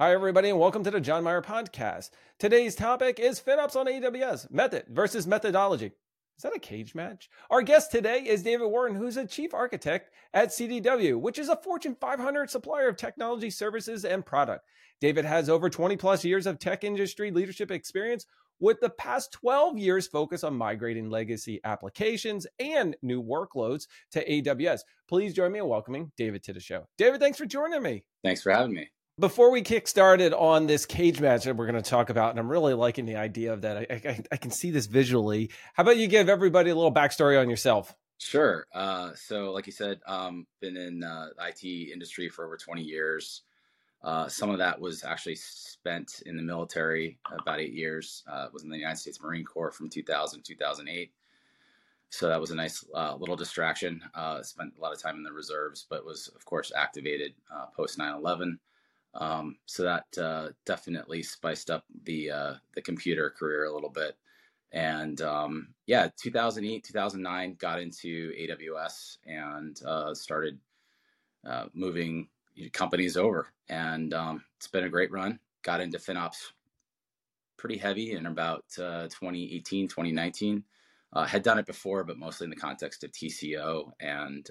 Hi, everybody, and welcome to the Jon Myer Podcast. Today's topic is FinOps on AWS method versus methodology. Is that a cage match? Our guest today is David Wharton, who's a chief architect at CDW, which is a Fortune 500 supplier of technology services and product. David has over 20 plus years of tech industry leadership experience, with the past 12 years focused on migrating legacy applications and new workloads to AWS. Please join me in welcoming David to the show. David, thanks for joining me. Thanks for having me before we kick started on this cage match that we're going to talk about, and I'm really liking the idea of that. I, I, I, can see this visually. How about you give everybody a little backstory on yourself? Sure. Uh, so, like you said, um, been in uh, IT industry for over 20 years. Uh, some of that was actually spent in the military, about eight years. Uh, was in the United States Marine Corps from 2000 to 2008. So that was a nice uh, little distraction. Uh, spent a lot of time in the reserves, but was, of course, activated post 9 11 um, so that uh, definitely spiced up the uh, the computer career a little bit. And um, yeah, 2008, 2009, got into AWS and uh, started uh, moving companies over. And um, it's been a great run. Got into FinOps pretty heavy in about uh, 2018, 2019. Uh, had done it before, but mostly in the context of TCO and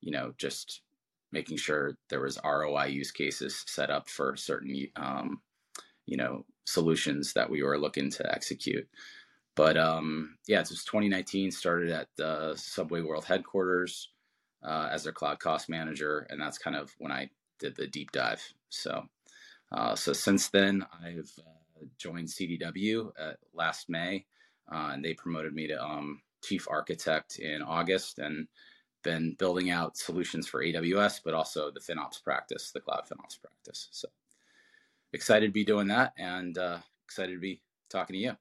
you know just making sure there was ROI use cases set up for certain, um, you know, solutions that we were looking to execute. But um, yeah, it was 2019. Started at the Subway World headquarters uh, as their cloud cost manager, and that's kind of when I did the deep dive. So, uh, so since then, I've uh, joined CDW last May, uh, and they promoted me to um, chief architect in August, and been building out solutions for AWS, but also the FinOps practice, the cloud FinOps practice. So excited to be doing that and uh, excited to be talking to you.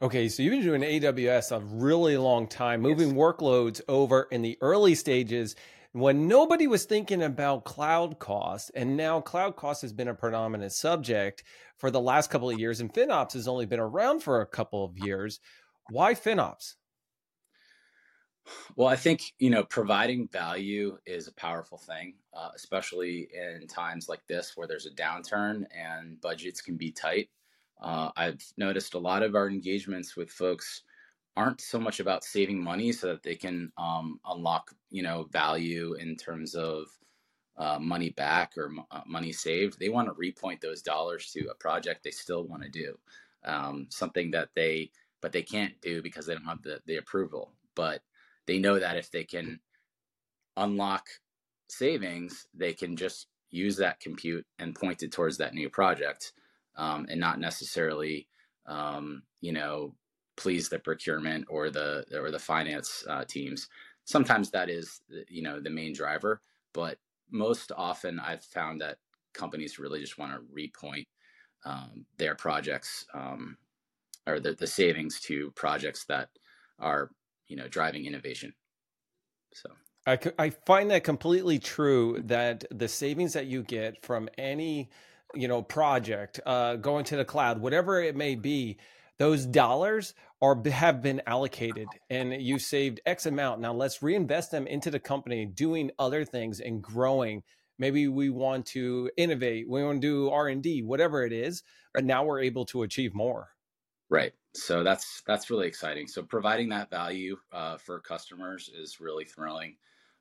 Okay, so you've been doing AWS a really long time, moving yes. workloads over in the early stages when nobody was thinking about cloud cost. And now cloud cost has been a predominant subject for the last couple of years, and FinOps has only been around for a couple of years. Why FinOps? Well, I think you know providing value is a powerful thing, uh, especially in times like this where there's a downturn and budgets can be tight. Uh, I've noticed a lot of our engagements with folks aren't so much about saving money so that they can um, unlock you know value in terms of uh, money back or uh, money saved. They want to repoint those dollars to a project they still want to do, um, something that they but they can't do because they don't have the the approval. But they know that if they can unlock savings, they can just use that compute and point it towards that new project um, and not necessarily, um, you know, please the procurement or the or the finance uh, teams. Sometimes that is, you know, the main driver, but most often I've found that companies really just want to repoint um, their projects um, or the, the savings to projects that are you know driving innovation. So. I, I find that completely true that the savings that you get from any you know project uh, going to the cloud whatever it may be those dollars are have been allocated and you saved x amount. Now let's reinvest them into the company doing other things and growing. Maybe we want to innovate we want to do r&d whatever it is but now we're able to achieve more right so that's that's really exciting. So providing that value uh, for customers is really thrilling.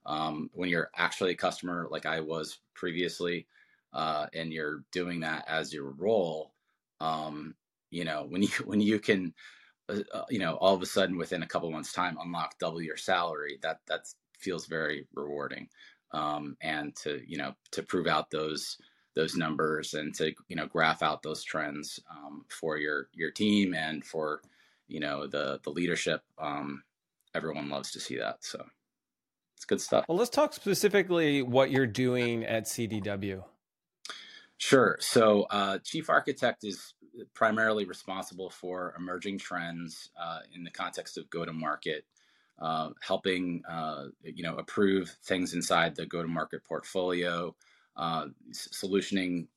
Um, when you're actually a customer, like I was previously, uh, and you're doing that as your role, um, you know, when you when you can, uh, uh you know, all of a sudden within a couple months' time unlock double your salary, that that feels very rewarding. Um, and to you know to prove out those those numbers and to you know graph out those trends um, for your your team and for you know the the leadership um, everyone loves to see that. So it's good stuff. Well let's talk specifically what you're doing at cdw sure. So uh, chief architect is primarily responsible for emerging trends uh, in the context of go to market uh, helping uh, you know approve things inside the go to market portfolio uh, solutioning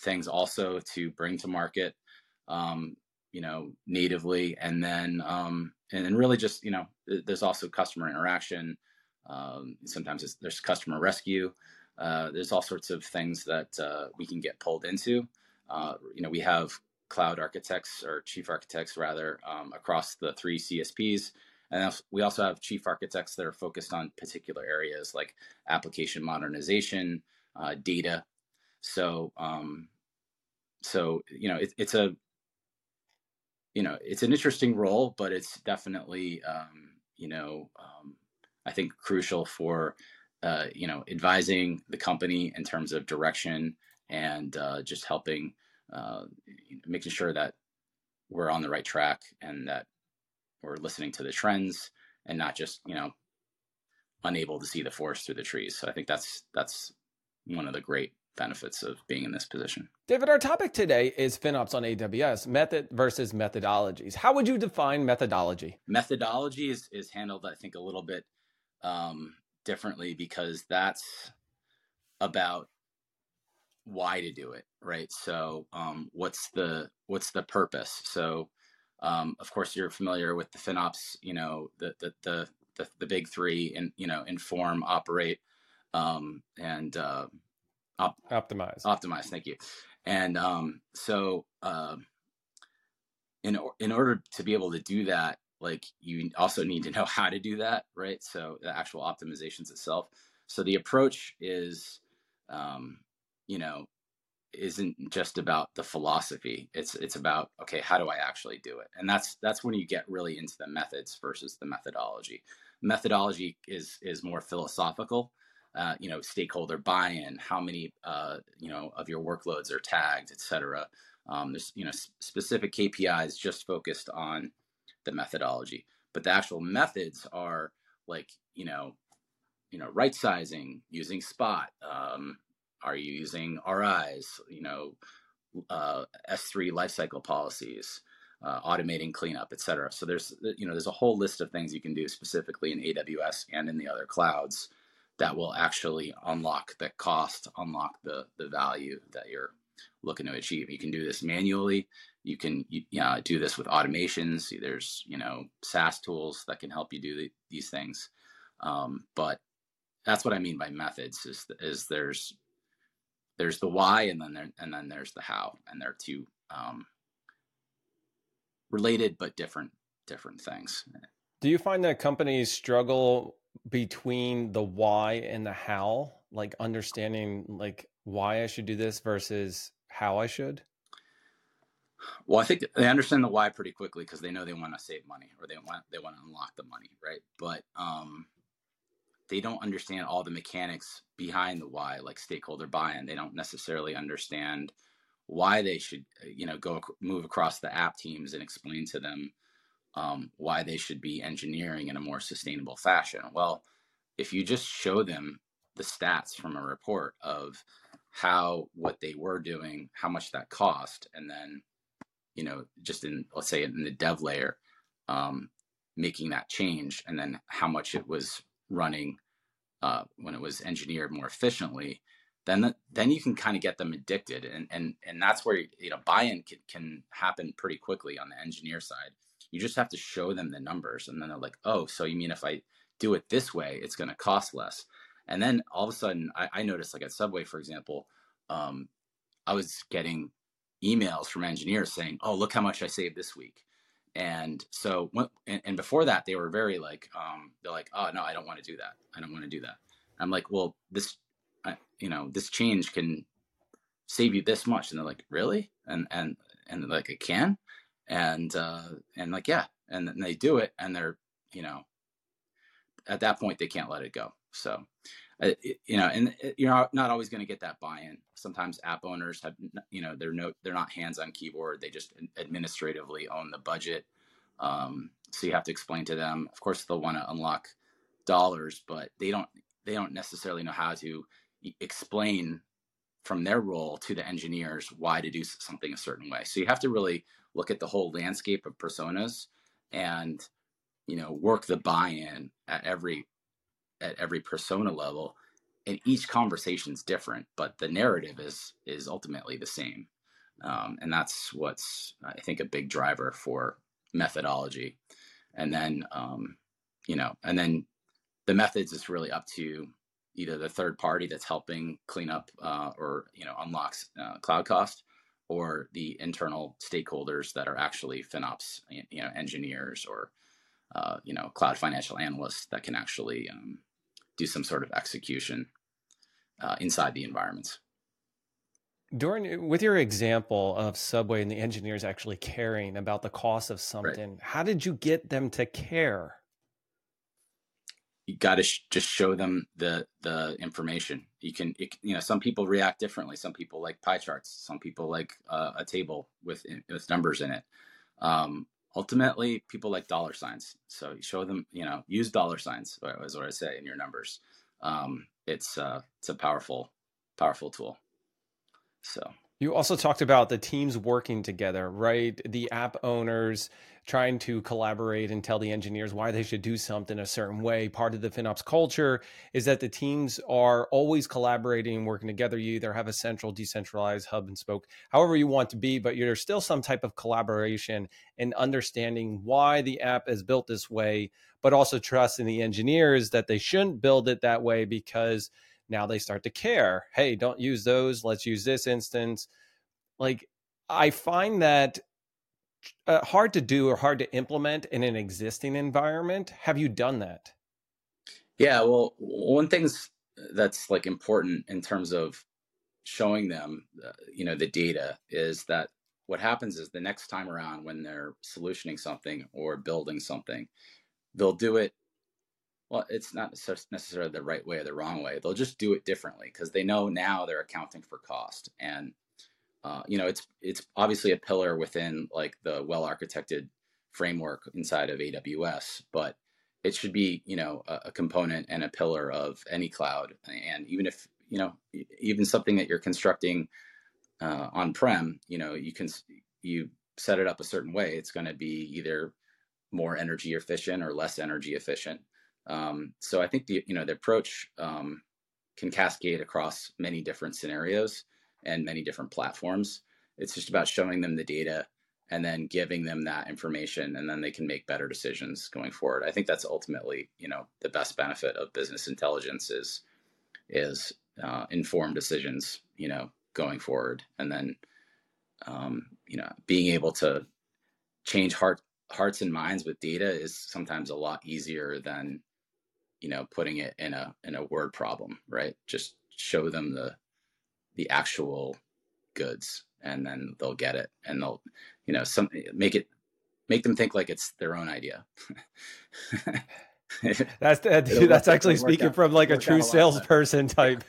things also to bring to market, um, you know, natively, and then um, and then really just you know, there's also customer interaction. Um, sometimes there's customer rescue, uh, there's all sorts of things that uh, we can get pulled into. Uh, you know, we have cloud architects or chief architects rather um, across the three CSPs. And we also have chief architects that are focused on particular areas like application modernization, uh, data. So, um, so you know, it, it's a you know, it's an interesting role, but it's definitely um, you know, um, I think crucial for uh, you know advising the company in terms of direction and uh, just helping uh, making sure that we're on the right track and that we're listening to the trends and not just you know unable to see the forest through the trees. So I think that's that's one of the great benefits of being in this position. David, our topic today is FinOps on AWS, method versus methodologies. How would you define methodology? Methodology is, is handled, I think, a little bit um, differently because that's about why to do it, right? So, um, what's the what's the purpose? So, um, of course, you're familiar with the FinOps, you know, the the the the, the big three, and you know, inform, operate, um, and uh, op- optimize. Optimize. Thank you. And um, so, uh, in in order to be able to do that, like you also need to know how to do that, right? So the actual optimizations itself. So the approach is, um, you know, isn't just about the philosophy. It's it's about okay, how do I actually do it? And that's that's when you get really into the methods versus the methodology. Methodology is is more philosophical. Uh, you know, stakeholder buy-in, how many uh, you know of your workloads are tagged, et cetera. Um, there's you know specific KPIs just focused on the methodology, but the actual methods are like you know, you know, right sizing using Spot, um, are you using RIs? You know, uh, S3 lifecycle policies, uh, automating cleanup, et cetera. So there's you know there's a whole list of things you can do specifically in AWS and in the other clouds that will actually unlock the cost, unlock the the value that you're looking to achieve. You can do this manually. You can you, know, do this with automations. There's you know SaaS tools that can help you do the, these things. Um, but that's what I mean by methods. Is is there's there's the why and then there, and then there's the how and they're two um, related but different different things do you find that companies struggle between the why and the how like understanding like why i should do this versus how i should well i think they understand the why pretty quickly because they know they want to save money or they want they want to unlock the money right but um they don't understand all the mechanics behind the why, like stakeholder buy-in. They don't necessarily understand why they should, uh, you know, go move across the app teams and explain to them um, why they should be engineering in a more sustainable fashion. Well, if you just show them the stats from a report of how what they were doing, how much that cost, and then, you know, just in let's say in the dev layer, um, making that change, and then how much it was running uh, when it was engineered more efficiently, then the, then you can kind of get them addicted, and and and that's where you know buy-in can, can happen pretty quickly on the engineer side. You just have to show them the numbers, and then they're like, oh, so you mean if I do it this way, it's going to cost less? And then all of a sudden, I, I noticed, like at Subway, for example, um, I was getting emails from engineers saying, "Oh, look how much I saved this week." And so, and, and before that, they were very like, um, they're like, oh no, I don't want to do that. I don't want to do that. I'm like, well, this, you know, this change can save you this much. And they're like, really? And and and like, it can. And uh, and like, yeah. And then they do it, and they're, you know, at that point they can't let it go. So, uh, you know, and uh, you're not always going to get that buy-in. Sometimes app owners have, you know, they're no, they're not hands-on keyboard. They just administratively own the budget. Um, so you have to explain to them. Of course, they'll want to unlock dollars, but they don't, they don't necessarily know how to explain from their role to the engineers why to do something a certain way. So you have to really look at the whole landscape of personas and, you know, work the buy-in at every at every persona level. And each conversation is different but the narrative is is ultimately the same. Um, and that's what's i think a big driver for methodology. And then um, you know and then the methods is really up to either the third party that's helping clean up uh, or you know unlocks uh, cloud cost, or the internal stakeholders that are actually FinOps, you know, engineers or uh, you know cloud financial analysts that can actually um, do some sort of execution uh, inside the environments. During with your example of Subway and the engineers actually caring about the cost of something, right. how did you get them to care? You got to sh- just show them the the information. You can, it, you know, some people react differently. Some people like pie charts. Some people like uh, a table with with numbers in it. Um, ultimately, people like dollar signs. So you show them, you know, use dollar signs. Is what I say in your numbers. Um, it's uh, it's a powerful powerful tool. So you also talked about the teams working together, right? The app owners trying to collaborate and tell the engineers why they should do something a certain way. Part of the FinOps culture is that the teams are always collaborating and working together. You either have a central, decentralized hub and spoke, however you want to be, but there's still some type of collaboration and understanding why the app is built this way, but also trusting the engineers that they shouldn't build it that way because – now they start to care. Hey, don't use those. Let's use this instance. Like, I find that uh, hard to do or hard to implement in an existing environment. Have you done that? Yeah, well, one thing's that's like important in terms of showing them, uh, you know, the data is that what happens is the next time around when they're solutioning something or building something, they'll do it well, it's not necessarily the right way or the wrong way. They'll just do it differently because they know now they're accounting for cost. And uh, you know, it's it's obviously a pillar within like the well architected framework inside of AWS, but it should be you know a, a component and a pillar of any cloud. And even if you know even something that you're constructing uh, on prem, you know, you can you set it up a certain way. It's going to be either more energy efficient or less energy efficient um, so I think the you know the approach um, can cascade across many different scenarios and many different platforms. It's just about showing them the data and then giving them that information, and then they can make better decisions going forward. I think that's ultimately you know the best benefit of business intelligence is is uh, informed decisions you know going forward, and then um, you know being able to change heart hearts and minds with data is sometimes a lot easier than you know putting it in a in a word problem right? Just show them the the actual goods and then they'll get it and they'll you know some make it make them think like it's their own idea. That's that's actually speaking out, from like a true salesperson type.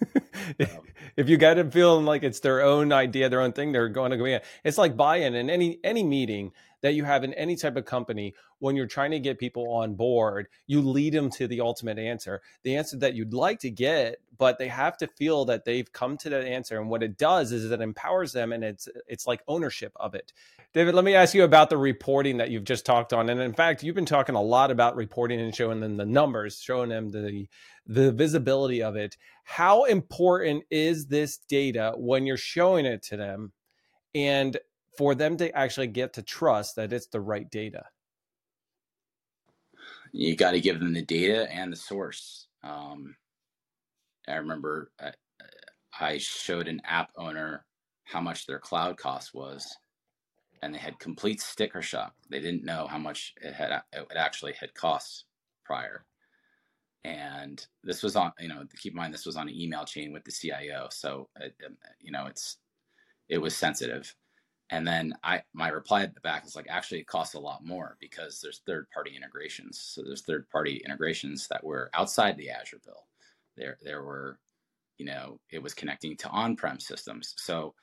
If you get them feeling like it's their own idea, their own thing, they're going to go in. It's like buy-in in any any meeting that you have in any type of company when you're trying to get people on board you lead them to the ultimate answer. The answer that you'd like to get but they have to feel that they've come to that answer and what it does is it empowers them and it's it's like ownership of it. David let me ask you about the reporting that you've just talked on and in fact you've been talking a lot about reporting and showing them the numbers showing them the the visibility of it. How important is this data when you're showing it to them? And for them to actually get to trust that it's the right data? You got to give them the data and the source. Um, I remember I, I showed an app owner how much their cloud cost was, and they had complete sticker shock. They didn't know how much it had it actually had cost prior. And this was on, you know, keep in mind this was on an email chain with the CIO, so it, you know it's it was sensitive and then I my reply at the back is like actually it costs a lot more because there's third party integrations. So there's third party integrations that were outside the Azure bill. There there were, you know, it was connecting to on-prem systems. So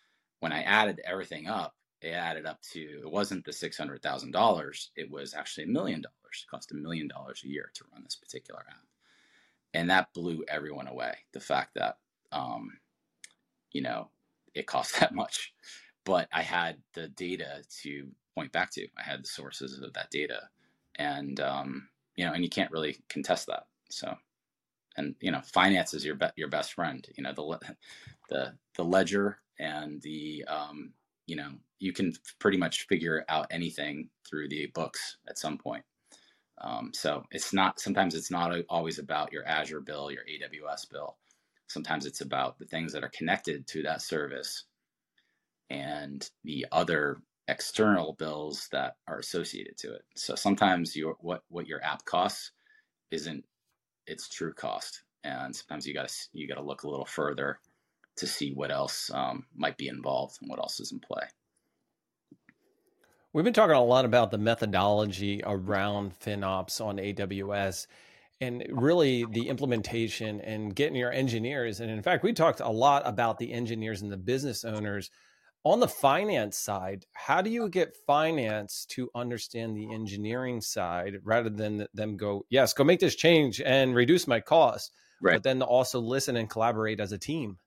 when I added everything up, it added up to it wasn't the six hundred thousand dollars. It was actually a million dollars. It cost a million dollars a year to run this particular app, and that blew everyone away. The fact that, um, you know, it cost that much but I had the data to point back to. I had the sources of that data, and um, you know, and you can't really contest that. So, and you know, finance is your be- your best friend. You know, the the the ledger and the um, you know, you can pretty much figure out anything through the books at some point. Um, so it's not sometimes it's not always about your Azure bill, your AWS bill. Sometimes it's about the things that are connected to that service and the other external bills that are associated to it. So sometimes your what what your app costs isn't its true cost, and sometimes you got to you got to look a little further to see what else um, might be involved and what else is in play. We've been talking a lot about the methodology around FinOps on AWS and really the implementation and getting your engineers. And in fact, we talked a lot about the engineers and the business owners. On the finance side, how do you get finance to understand the engineering side rather than them go, yes, go make this change and reduce my cost, right. but then also listen and collaborate as a team?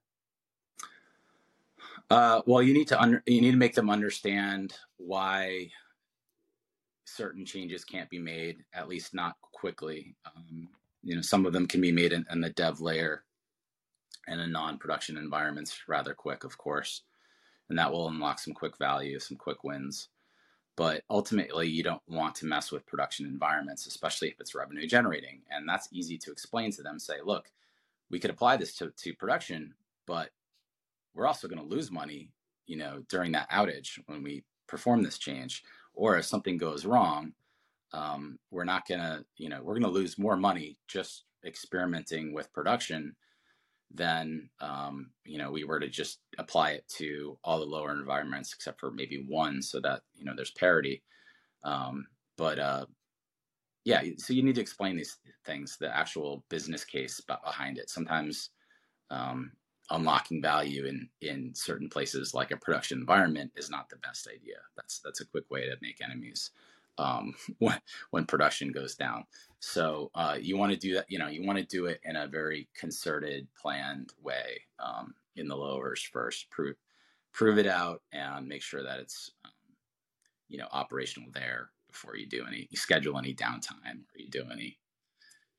Uh, well, you need to under, you need to make them understand why certain changes can't be made, at least not quickly. Um, you know, some of them can be made in, in the dev layer and in non-production environments rather quick, of course, and that will unlock some quick value, some quick wins. But ultimately, you don't want to mess with production environments, especially if it's revenue generating. And that's easy to explain to them. Say, look, we could apply this to, to production, but we're also going to lose money, you know, during that outage when we perform this change. Or if something goes wrong, um, we're not going to, you know, we're going to lose more money just experimenting with production than, um, you know, we were to just apply it to all the lower environments except for maybe one so that, you know, there's parity. Um, but, uh, yeah, so you need to explain these things, the actual business case behind it. Sometimes um, unlocking value in in certain places like a production environment is not the best idea. That's that's a quick way to make enemies um, when when production goes down. So uh, you want to do that. You know, you want to do it in a very concerted, planned way um, in the lowers first. Prove prove it out and make sure that it's um, you know operational there before you do any you schedule any downtime or you do any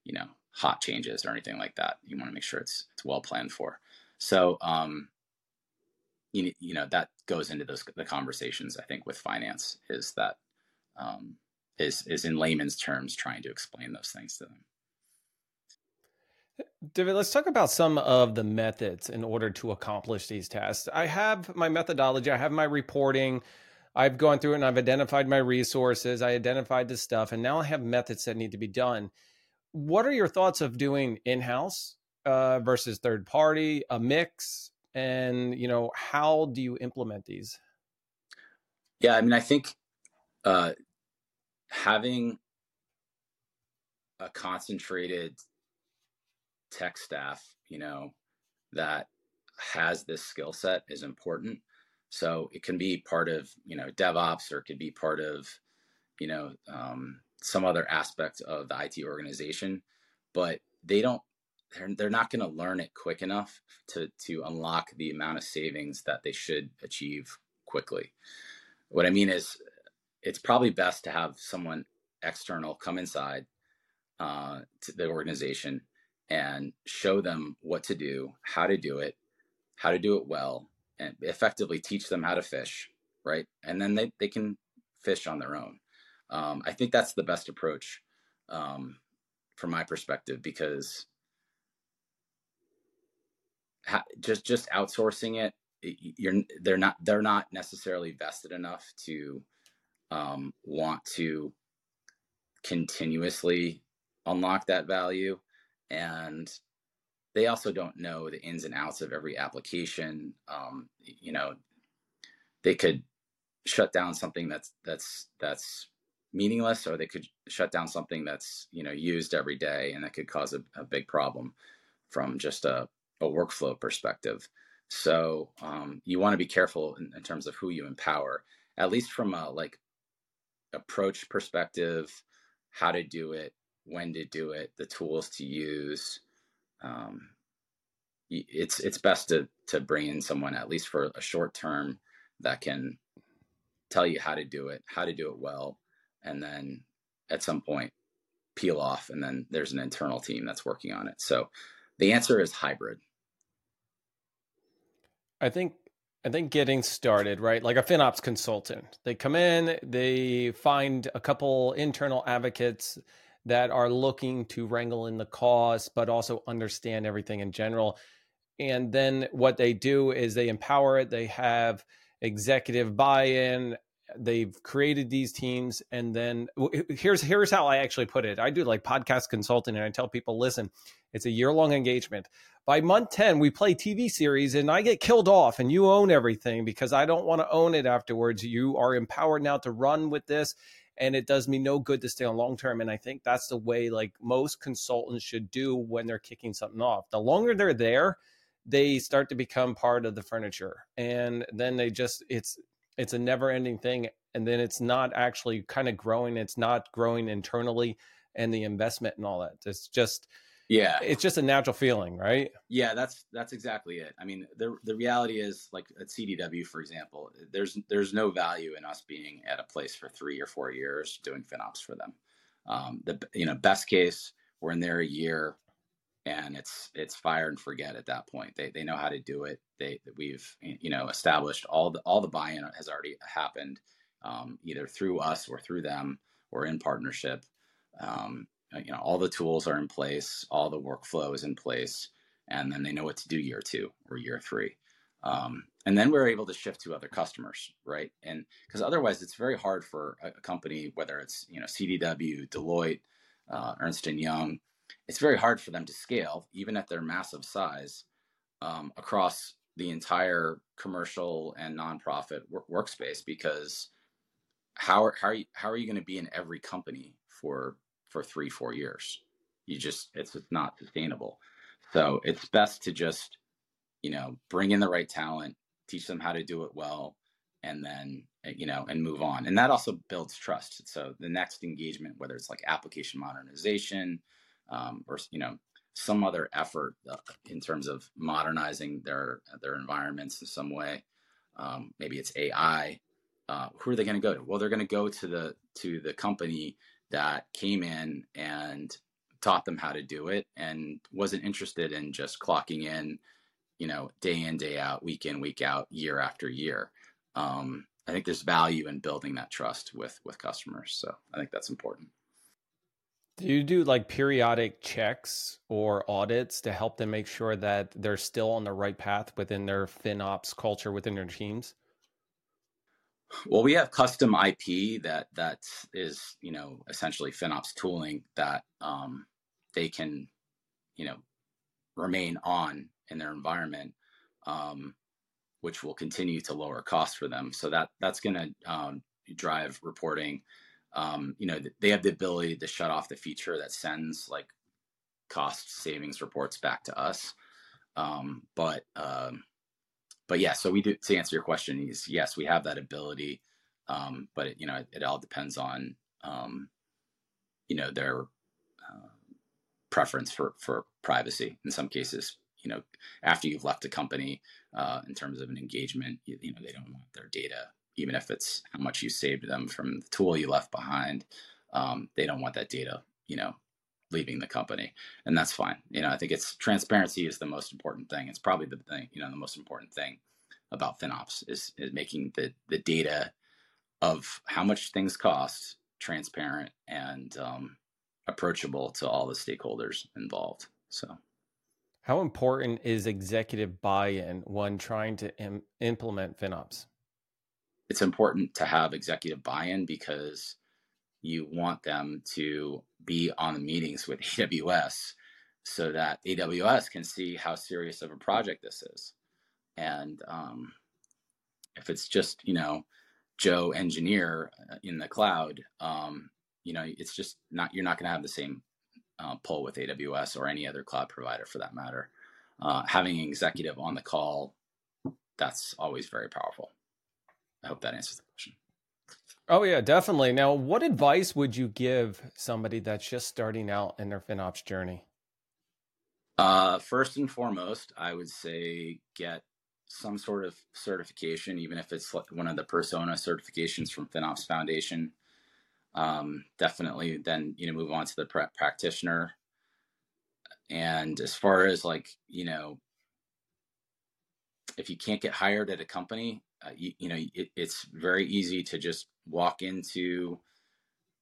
you know hot changes or anything like that. You want to make sure it's it's well planned for. So, um, you, you know, that goes into those the conversations. I think with finance is that um, is is in layman's terms trying to explain those things to them. David, let's talk about some of the methods in order to accomplish these tasks. I have my methodology, I have my reporting, I've gone through it and I've identified my resources, I identified the stuff, and now I have methods that need to be done. What are your thoughts of doing in house uh, versus third party, a mix, and you know how do you implement these? Yeah, I mean, I think uh, having a concentrated tech staff, you know, that has this skill set is important. So it can be part of you know DevOps, or it could be part of you know um, some other aspect of the IT organization, but they don't they're, they're not going to learn it quick enough to to unlock the amount of savings that they should achieve quickly. What I mean is, it's probably best to have someone external come inside uh, to the organization and show them what to do, how to do it, how to do it well, and effectively teach them how to fish, right? And then they, they can fish on their own. Um, I think that's the best approach um, from my perspective because just just outsourcing it you're they're not they're not necessarily vested enough to um, want to continuously unlock that value and they also don't know the ins and outs of every application um, you know they could shut down something that's that's that's meaningless or they could shut down something that's you know used every day and that could cause a, a big problem from just a a workflow perspective. So um, you want to be careful in, in, terms of who you empower, at least from a like approach perspective, how to do it, when to do it, the tools to use. Um, it's it's best to to bring in someone at least for a short term that can tell you how to do it, how to do it well, and then at some point peel off, and then there's an internal team that's working on it. So the answer is hybrid. I think I think getting started, right? Like a FinOps consultant, they come in, they find a couple internal advocates that are looking to wrangle in the cause, but also understand everything in general. And then what they do is they empower it. They have executive buy-in. They've created these teams, and then here's here's how I actually put it. I do like podcast consulting, and I tell people, listen, it's a year long engagement. By month 10 we play tv series and i get killed off and you own everything because i don't want to own it afterwards. You are empowered now to run with this and it does me no good to stay on long term and i think that's the way like most consultants should do when they're kicking something off. The longer they're there they start to become part of the furniture and then they just it's it's a never ending thing and then it's not actually kind of growing it's not growing internally and the investment and all that it's just yeah. it's just a natural feeling right? Yeah that's that's exactly it i mean the the reality is like at cdw for example there's there's no value in us being at a place for three or four years doing finops for them. Um, the you know best case we're in there a year and it's it's fire and forget at that point. They they know how to do it. They we've you know established all the all the buy-in has already happened um, either through us or through them or in partnership. Um, you know all the tools are in place all the workflow is in place and then they know what to do year two or year three. Um, and then we're able to shift to other customers right? And because otherwise it's very hard for a, company whether it's you know cdw deloitte uh, ernst and young it's very hard for them to scale even at their massive size um, across the entire commercial and nonprofit workspace because how are, how are you, how are you going to be in every company for for three, four years. You just, it's not sustainable. So it's best to just, you know, bring in the right talent, teach them how to do it well, and then, eh, you know, and move on. And that also builds trust. So the next engagement, whether it's like application modernization um, or, you know, some other effort uh, in terms of modernizing their their environments in some way. Um, maybe it's AI. Uh, who are they going to go to? Well, they're going to go to the to the company that came in and taught them how to do it and wasn't interested in just clocking in, you know, day in, day out, week in, week out, year after year. Um, I think there's value in building that trust with with customers. So I think that's important. Do you do like periodic checks or audits to help them make sure that they're still on the right path within their FinOps culture within their teams? Well, we have custom IP that that is, you know, essentially FinOps tooling that um, they can, you know, remain on in their environment, um, which will continue to lower costs for them. So that that's going to um, drive reporting. Um, you know, they have the ability to shut off the feature that sends like cost savings reports back to us. Um, but um, but yeah, so we do to answer your question is yes, we have that ability, um, but it, you know it, it, all depends on um, you know their uh, preference for for privacy. In some cases, you know after you've left a company, uh, in terms of an engagement, you, you know they don't want their data, even if it's how much you saved them from the tool you left behind. Um, they don't want that data, you know, leaving the company. And that's fine. You know i think it's transparency is the most important thing. It's probably the thing you know the most important thing about finops is, is making the the data of how much things cost transparent and um, approachable to all the stakeholders involved. So. How important is executive buy-in when trying to Im- implement finops it's important to have executive buy-in because you want them to be on the meetings with AWS so that AWS can see how serious of a project this is. And um, if it's just, you know, Joe engineer uh, in the cloud, um, you know, it's just not, you're not going to have the same uh, pull with AWS or any other cloud provider for that matter. Uh, having an executive on the call, that's always very powerful. I hope that answers the question. Oh yeah, definitely. Now, what advice would you give somebody that's just starting out in their FinOps journey? Uh, first and foremost, I would say get some sort of certification, even if it's one of the persona certifications from FinOps Foundation. Um, definitely, then you know move on to the pra- practitioner. And as far as like you know, if you can't get hired at a company, uh, you, you, know it, it's very easy to just walk into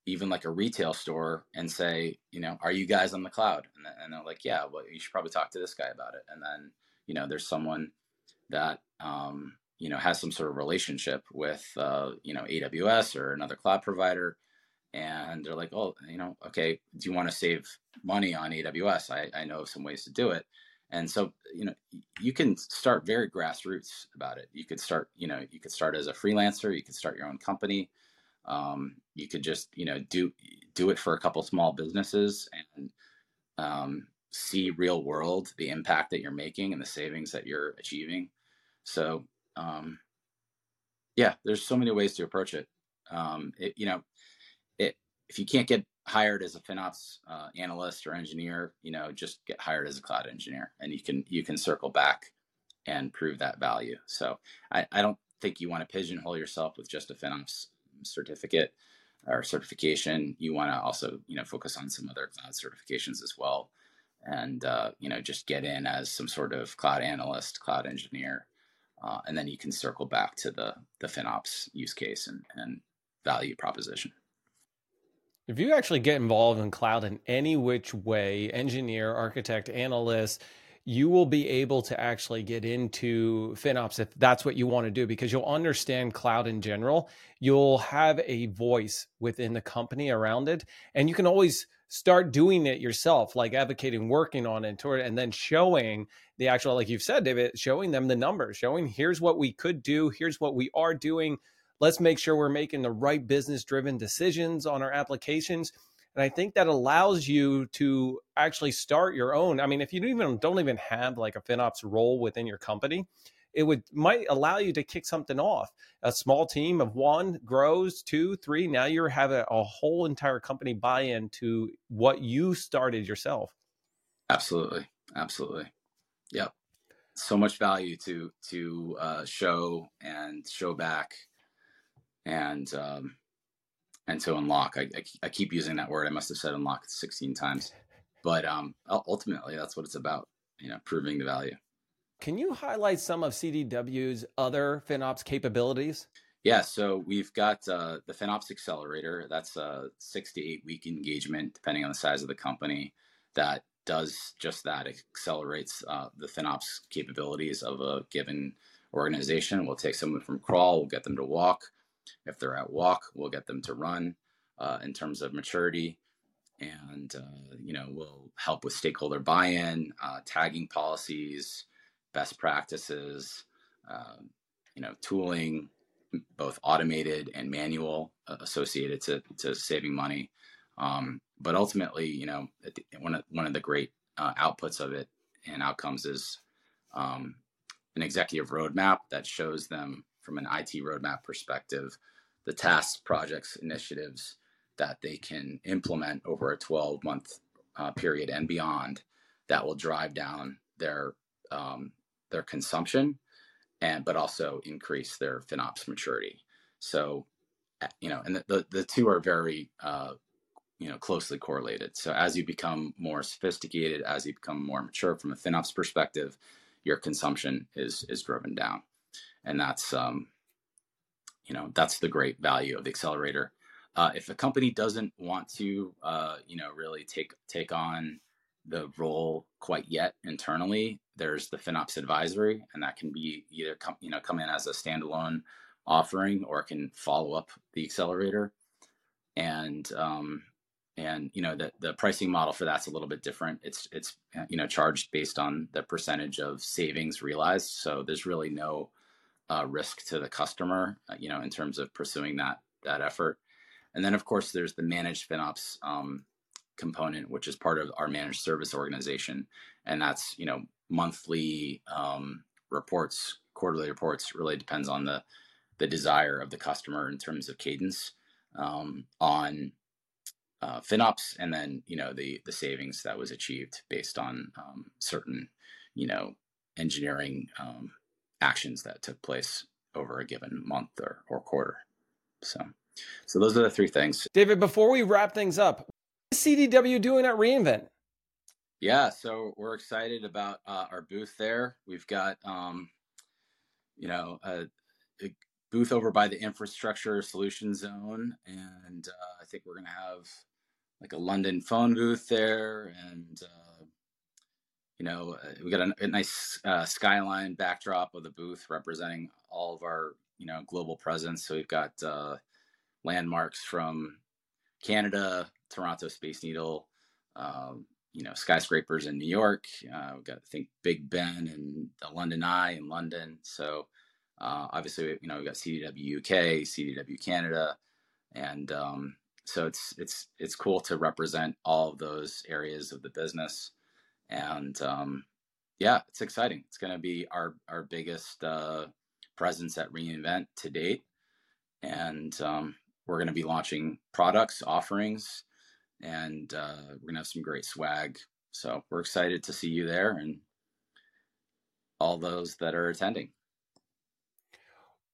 even like a retail store and say, you know, are you guys on the cloud? And, and they're like, yeah, well, you should probably talk to this guy about it. And then, you know, there's someone that, um, you know, has some sort of relationship with, uh, you know, AWS or another cloud provider. And they're like, oh, you know, okay, do you want to save money on AWS? I, I know of some ways to do it. And so, you know, you can start very grassroots about it. You could start, you know, you could start as a freelancer, you could start your own company um, you could just you know do do it for a couple small businesses and um, see real world the impact that you're making and the savings that you're achieving. So um, yeah, there's so many ways to approach it. Um, it you know, it if you can't get hired as a FinOps uh, analyst or engineer, you know, just get hired as a cloud engineer, and you can you can circle back and prove that value. So I, I don't think you want to pigeonhole yourself with just a FinOps certificate or certification, you want to also you know focus on some other cloud certifications as well, and uh, you know just get in as some sort of cloud analyst, cloud engineer, uh, and then you can circle back to the the FinOps use case and, and value proposition. If you actually get involved in cloud in any which way, engineer, architect, analyst, you will be able to actually get into FinOps if that's what you want to do because you'll understand cloud in general. You'll have a voice within the company around it, and you can always start doing it yourself, like advocating, working on it, and then showing the actual, like you've said, David, showing them the numbers, showing here's what we could do, here's what we are doing. Let's make sure we're making the right business driven decisions on our applications and I think that allows you to actually start your own. I mean, if you don't even don't even have like a FinOps role within your company, it would might allow you to kick something off. A small team of one grows two, three. Now you're having a whole entire company buy into what you started yourself. Absolutely, absolutely. Yep. So much value to to uh, show and show back, and um, and to unlock. I, I, I, keep using that word. I must have said unlock 16 times, but um, ultimately that's what it's about. You know, proving the value. Can you highlight some of CDW's other FinOps capabilities? Yeah, so we've got uh, the FinOps Accelerator. That's a six to eight week engagement, depending on the size of the company, that does just that. It accelerates uh, the FinOps capabilities of a given organization. We'll take someone from crawl, we'll get them to walk, if they're at walk, we'll get them to run uh, in terms of maturity. And, uh, you know, we'll help with stakeholder buy in, uh, tagging policies, best practices, um, you know, tooling, both automated and manual uh, associated to, to saving money. Um, but ultimately, you know, one of, one of the great uh, outputs of it and outcomes is um, an executive roadmap that shows them from an IT roadmap perspective, the tasks, projects, initiatives that they can implement over a 12 month uh, period and beyond that will drive down their um, their consumption and but also increase their FinOps maturity. So, you know, and the, the, the two are very uh, you know closely correlated. So as you become more sophisticated, as you become more mature from a FinOps perspective, your consumption is is driven down and that's um, you know that's the great value of the accelerator. Uh, if a company doesn't want to, uh, you know, really take take on the role quite yet internally, there's the FinOps advisory, and that can be either come you know come in as a standalone offering or can follow up the accelerator. And um, and you know the the pricing model for that's a little bit different. It's it's you know charged based on the percentage of savings realized. So there's really no uh, risk to the customer, uh, you know, in terms of pursuing that that effort. And then, of course, there's the managed FinOps um, component, which is part of our managed service organization, and that's you know monthly um, reports, quarterly reports. Really depends on the the desire of the customer in terms of cadence um, on uh, FinOps, and then you know the the savings that was achieved based on um, certain you know engineering um, actions that took place over a given month or, or quarter. So, so those are the three things. David, before we wrap things up, what is CDW doing at reInvent? Yeah, so we're excited about uh, our booth there. We've got um, you know, a, a, booth over by the infrastructure solution zone, and uh, I think we're gonna have like a London phone booth there, and uh, you know, uh, we got a, a nice uh, skyline backdrop of the booth representing all of our you know global presence. So we've got uh, landmarks from Canada, Toronto Space Needle, um, you know, skyscrapers in New York. Uh, we've got I think Big Ben and the London Eye in London. So uh, obviously, you know, we've got CDW UK, CDW Canada, and um, so it's it's it's cool to represent all of those areas of the business and um, yeah it's exciting. It's going to be our our biggest uh, presence at reInvent to date. And um, we're going to be launching products offerings and uh, we're going to have some great swag. So we're excited to see you there and all those that are attending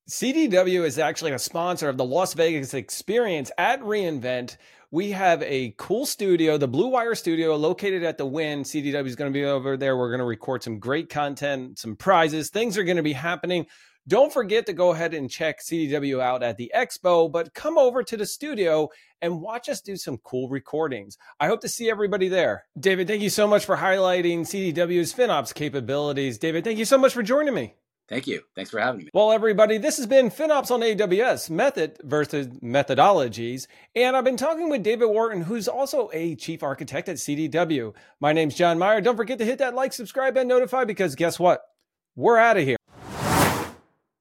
CDW is actually a sponsor of the Las Vegas experience at reInvent. We have a cool studio, the Blue Wire studio, located at the Wynn. CDW is going to be over there. We're going to record some great content, some prizes. Things are going to be happening. Don't forget to go ahead and check CDW out at the expo, but come over to the studio and watch us do some cool recordings. I hope to see everybody there. David, thank you so much for highlighting CDW's FinOps capabilities. David, thank you so much for joining me. Thank you. Thanks for having me. Well, everybody, this has been FinOps on AWS method versus methodologies. And I've been talking with David Wharton, who's also a chief architect at CDW. My name's Jon Myer. Don't forget to hit that like, subscribe, and notify because guess what? We're out of here.